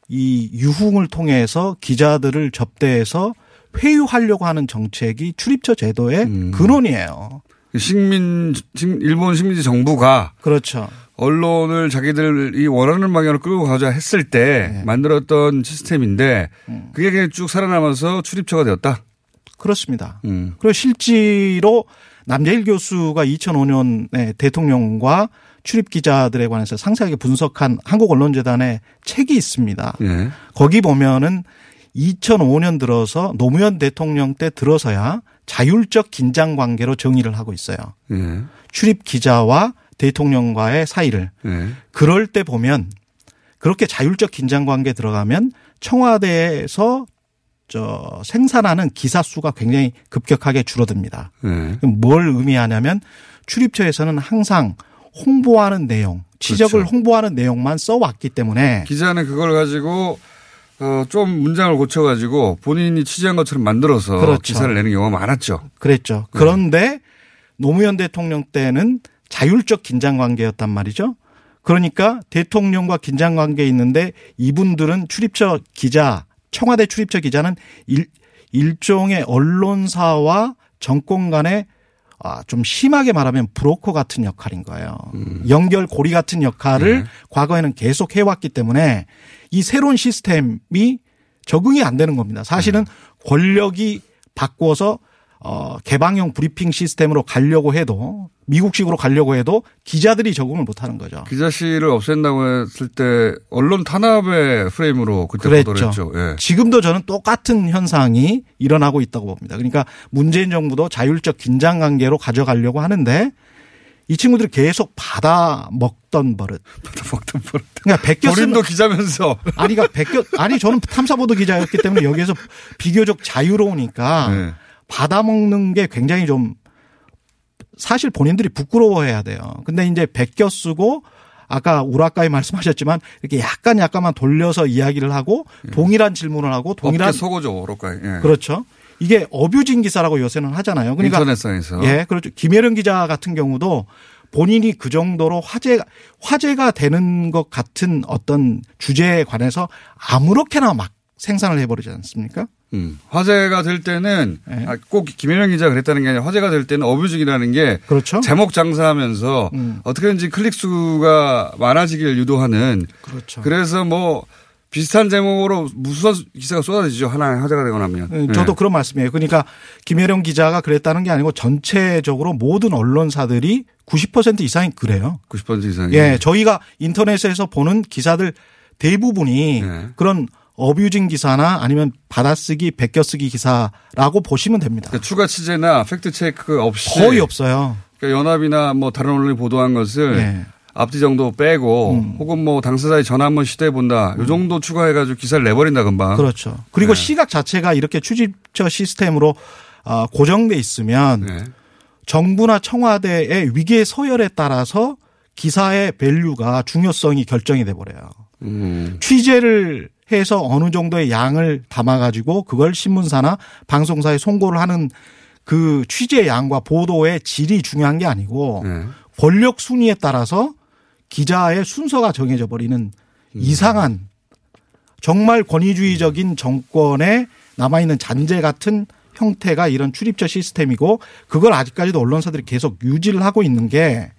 이 유흥을 통해서 기자들을 접대해서 회유하려고 하는 정책이 출입처 제도의 음. 근원이에요. 식민 일본 식민지 정부가 그렇죠. 언론을 자기들이 원하는 방향으로 끌고 가자 했을 때 네. 만들었던 시스템인데 음. 그게 그냥 쭉 살아남아서 출입처가 되었다. 그렇습니다. 음. 그리고 실제로 남재일 교수가 2005년에 대통령과 출입 기자들에 관해서 상세하게 분석한 한국언론재단의 책이 있습니다. 네. 거기 보면은 2005년 들어서 노무현 대통령 때 들어서야 자율적 긴장 관계로 정의를 하고 있어요. 네. 출입 기자와 대통령과의 사이를. 네. 그럴 때 보면 그렇게 자율적 긴장 관계 들어가면 청와대에서 저 생산하는 기사 수가 굉장히 급격하게 줄어듭니다. 네. 뭘 의미하냐면 출입처에서는 항상 홍보하는 내용, 지적을 그렇죠. 홍보하는 내용만 써왔기 때문에 기자는 그걸 가지고 어, 좀 문장을 고쳐가지고 본인이 취재한 것처럼 만들어서 그렇죠. 기사를 내는 경우가 많았죠. 그랬죠. 네. 그런데 노무현 대통령 때는 자율적 긴장 관계였단 말이죠. 그러니까 대통령과 긴장 관계에 있는데 이분들은 출입처 기자, 청와대 출입처 기자는 일, 일종의 언론사와 정권 간의 아, 좀 심하게 말하면 브로커 같은 역할인 거예요. 음. 연결 고리 같은 역할을 네. 과거에는 계속 해왔기 때문에 이 새로운 시스템이 적응이 안 되는 겁니다. 사실은 음. 권력이 바꿔서 어, 개방형 브리핑 시스템으로 가려고 해도 미국식으로 가려고 해도 기자들이 적응을 못 하는 거죠. 기자실을 없앤다고 했을 때 언론 탄압의 프레임으로 그때 그랬죠. 보도를 했죠. 예. 지금도 저는 똑같은 현상이 일어나고 있다고 봅니다. 그러니까 문재인 정부도 자율적 긴장 관계로 가져가려고 하는데 이 친구들이 계속 받아 먹던 버릇. [laughs] 받아 먹던 버릇. 그러니까 베꼈으면 본인도 기자면서. 아니, 그러니까 베꼈 아니 저는 탐사보도 기자였기 때문에 여기에서 비교적 자유로우니까 네. 받아 먹는 게 굉장히 좀 사실 본인들이 부끄러워해야 돼요. 근데 이제 베껴 쓰고 아까 우라카이 말씀하셨지만 이렇게 약간 약간만 돌려서 이야기를 하고 예. 동일한 질문을 하고 동일한 속어죠 우라카이. 예. 그렇죠. 이게 어뷰징 기사라고 요새는 하잖아요. 그러니까 인터넷상에서 예, 그렇죠. 김혜령 기자 같은 경우도 본인이 그 정도로 화제 화제가 되는 것 같은 어떤 주제에 관해서 아무렇게나 막 생산을 해버리지 않습니까? 음. 화제가 될 때는 네. 꼭 김현영 기자 가 그랬다는 게 아니라 화제가 될 때는 어뷰징이라는 게 그렇죠? 제목 장사하면서 음. 어떻게든지 클릭 수가 많아지길 유도하는 그렇죠. 그래서 뭐 비슷한 제목으로 무수한 기사가 쏟아지죠. 하나 화제가 되거나 하면. 네, 저도 네. 그런 말씀이에요. 그러니까 김혜령 기자가 그랬다는 게 아니고 전체적으로 모든 언론사들이 90% 이상이 그래요. 90% 이상이. 예, 저희가 인터넷에서 보는 기사들 대부분이 네. 그런 어뷰징 기사나 아니면 받아쓰기, 베껴쓰기 기사라고 보시면 됩니다. 그러니까 추가 취재나 팩트 체크 없이 거의 없어요. 그러니까 연합이나 뭐 다른 언론이 보도한 것을 네. 앞뒤 정도 빼고 음. 혹은 뭐 당사자의 전화 한번 시도해 본다. 음. 요 정도 추가해가지고 기사를 내버린다 금방. 그렇죠. 그리고 네. 시각 자체가 이렇게 출입처 시스템으로 어, 고정돼 있으면 네. 정부나 청와대의 위계 서열에 따라서 기사의 value가 중요성이 결정이 돼 버려요. 음. 취재를 해서 어느 정도의 양을 담아가지고 그걸 신문사나 방송사에 송고를 하는 그 취재 양과 보도의 질이 중요한 게 아니고 네. 권력 순위에 따라서 기자의 순서가 정해져 버리는 음. 이상한 정말 권위주의적인 정권에 남아있는 잔재 같은 형태가 이런 출입처 시스템이고 그걸 아직까지도 언론사들이 계속 유지를 하고 있는 게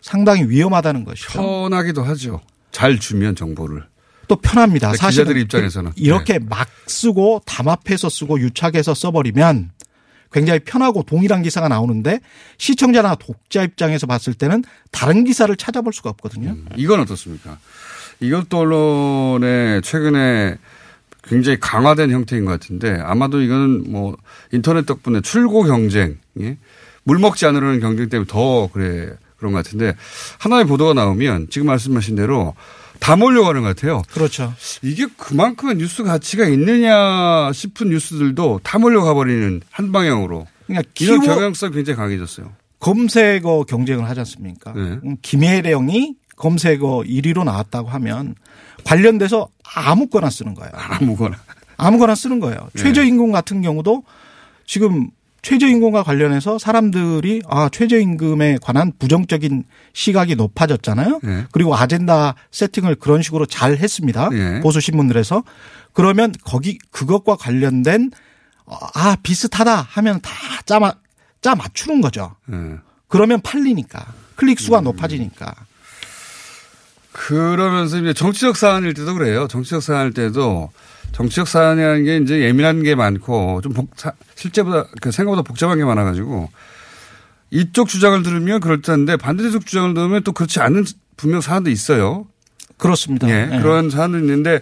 상당히 위험하다는 것이죠. 편하기도 하죠. 잘 주면 정보를. 또 편합니다. 사실 기자들 입장에서는 이렇게 네. 막 쓰고 담합해서 쓰고 유착해서 써버리면 굉장히 편하고 동일한 기사가 나오는데 시청자나 독자 입장에서 봤을 때는 다른 기사를 찾아볼 수가 없거든요. 음, 이건 어떻습니까? 이것도 언론의 최근에 굉장히 강화된 형태인 것 같은데 아마도 이거는 뭐 인터넷 덕분에 출고 경쟁, 예? 물 먹지 않으려는 경쟁 때문에 더 그래 그런 것 같은데 하나의 보도가 나오면 지금 말씀하신 대로 다 몰려가는 것 같아요. 그렇죠. 이게 그만큼의 뉴스 가치가 있느냐 싶은 뉴스들도 다 몰려가 버리는 한 방향으로. 그러니까 이런 경향성 굉장히 강해졌어요. 검색어 경쟁을 하지 않습니까? 네. 음, 김혜령이 검색어 1위로 나왔다고 하면 관련돼서 아무거나 쓰는 거예요. 아무거나. 아무거나 쓰는 거예요. 네. 최저임금 같은 경우도 지금 최저임금과 관련해서 사람들이 아 최저임금에 관한 부정적인 시각이 높아졌잖아요. 네. 그리고 아젠다 세팅을 그런 식으로 잘 했습니다. 네. 보수 신문들에서 그러면 거기 그것과 관련된 아 비슷하다 하면 다짜 짜 맞추는 거죠. 예. 그러면 팔리니까 클릭 음. 수가 높아지니까. 그러면서 이제 정치적 사안일 때도 그래요. 정치적 사안일 때도 정치적 사안이라는 게 이제 예민한 게 많고 좀 복, 사- 실제보다 그 생각보다 복잡한 게 많아가지고 이쪽 주장을 들으면 그럴듯한데 반대쪽 주장을 들으면 또 그렇지 않은 분명 사안도 있어요. 그렇습니다. 예, 예. 그런 사안도 있는데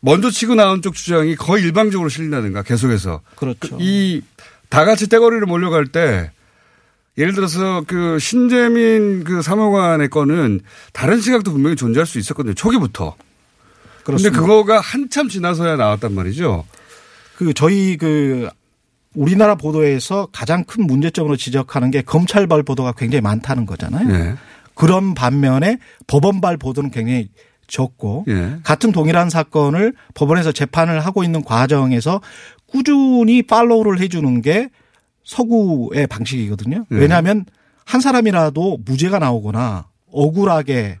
먼저 치고 나온 쪽 주장이 거의 일방적으로 실린다든가 계속해서 그렇죠. 이 다 같이 떼거리를 몰려갈 때 예를 들어서 그 신재민 그 사무관의 건은 다른 시각도 분명히 존재할 수 있었거든요. 초기부터. 그런데. 그거가 한참 지나서야 나왔단 말이죠. 그 저희 그 우리나라 보도에서 가장 큰 문제점으로 지적하는 게 검찰발 보도가 굉장히 많다는 거잖아요. 네. 그런 반면에 법원발 보도는 굉장히 적고 예. 같은 동일한 사건을 법원에서 재판을 하고 있는 과정에서 꾸준히 팔로우를 해주는 게 서구의 방식이거든요. 네. 왜냐하면 한 사람이라도 무죄가 나오거나 억울하게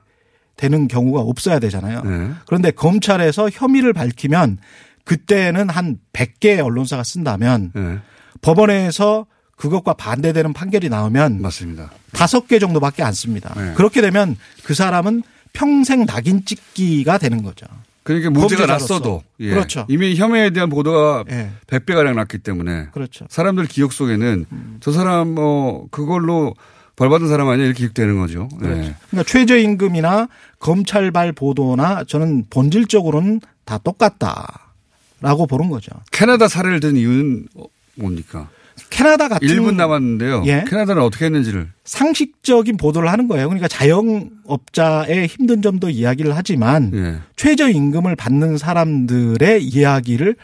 되는 경우가 없어야 되잖아요. 네. 그런데 검찰에서 혐의를 밝히면 그때는 한 100개의 언론사가 쓴다면 네. 법원에서 그것과 반대되는 판결이 나오면 맞습니다. 다섯 개 정도밖에 안 씁니다. 네. 그렇게 되면 그 사람은 평생 낙인 찍기가 되는 거죠. 그러니까 문제가 범죄자로서. 났어도 예. 그렇죠. 이미 혐의에 대한 보도가 예. 100배가량 났기 때문에 그렇죠. 사람들 기억 속에는 저 사람 뭐 그걸로 벌 받은 사람 아니야 이렇게 기억되는 거죠. 그렇죠. 예. 그러니까 최저임금이나 검찰발 보도나 저는 본질적으로는 다 똑같다라고 보는 거죠. 캐나다 사례를 든 이유는 어, 뭡니까? 캐나다 같은 1분 남았는데요. 예. 캐나다는 어떻게 했는지를 상식적인 보도를 하는 거예요. 그러니까 자영업자의 힘든 점도 이야기를 하지만 예. 최저임금을 받는 사람들의 이야기를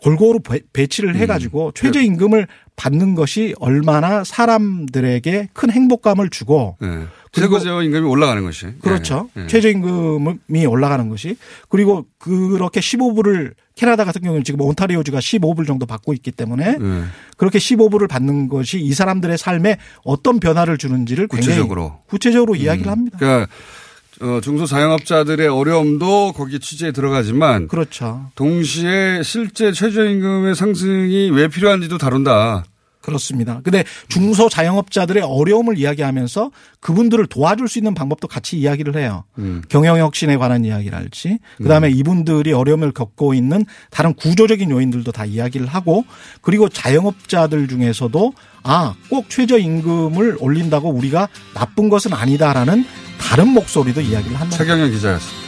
골고루 배- 배치를 해가지고 최저임금을 받는 것이 얼마나 사람들에게 큰 행복감을 주고 예. 그리고- 최고조 임금이 올라가는 것이 그렇죠. 예. 예. 최저임금이 올라가는 것이 그리고 그렇게 15불을 캐나다 같은 경우는 지금 온타리오주가 15불 정도 받고 있기 때문에 예. 그렇게 15불을 받는 것이 이 사람들의 삶에 어떤 변화를 주는지를 굉장히 구체적으로 구체적으로 이야기를 합니다. 그러니까 어, 중소 자영업자들의 어려움도 거기에 취재에 들어가지만 그렇죠. 동시에 실제 최저임금의 상승이 왜 필요한지도 다룬다. 그렇습니다. 근데 중소 자영업자들의 어려움을 이야기하면서 그분들을 도와줄 수 있는 방법도 같이 이야기를 해요. 음. 경영 혁신에 관한 이야기를 할지, 그 다음에 이분들이 어려움을 겪고 있는 다른 구조적인 요인들도 다 이야기를 하고, 그리고 자영업자들 중에서도 아, 꼭 최저임금을 올린다고 우리가 나쁜 것은 아니다라는 다른 목소리도 이야기를 한다. 최경영 기자였습니다.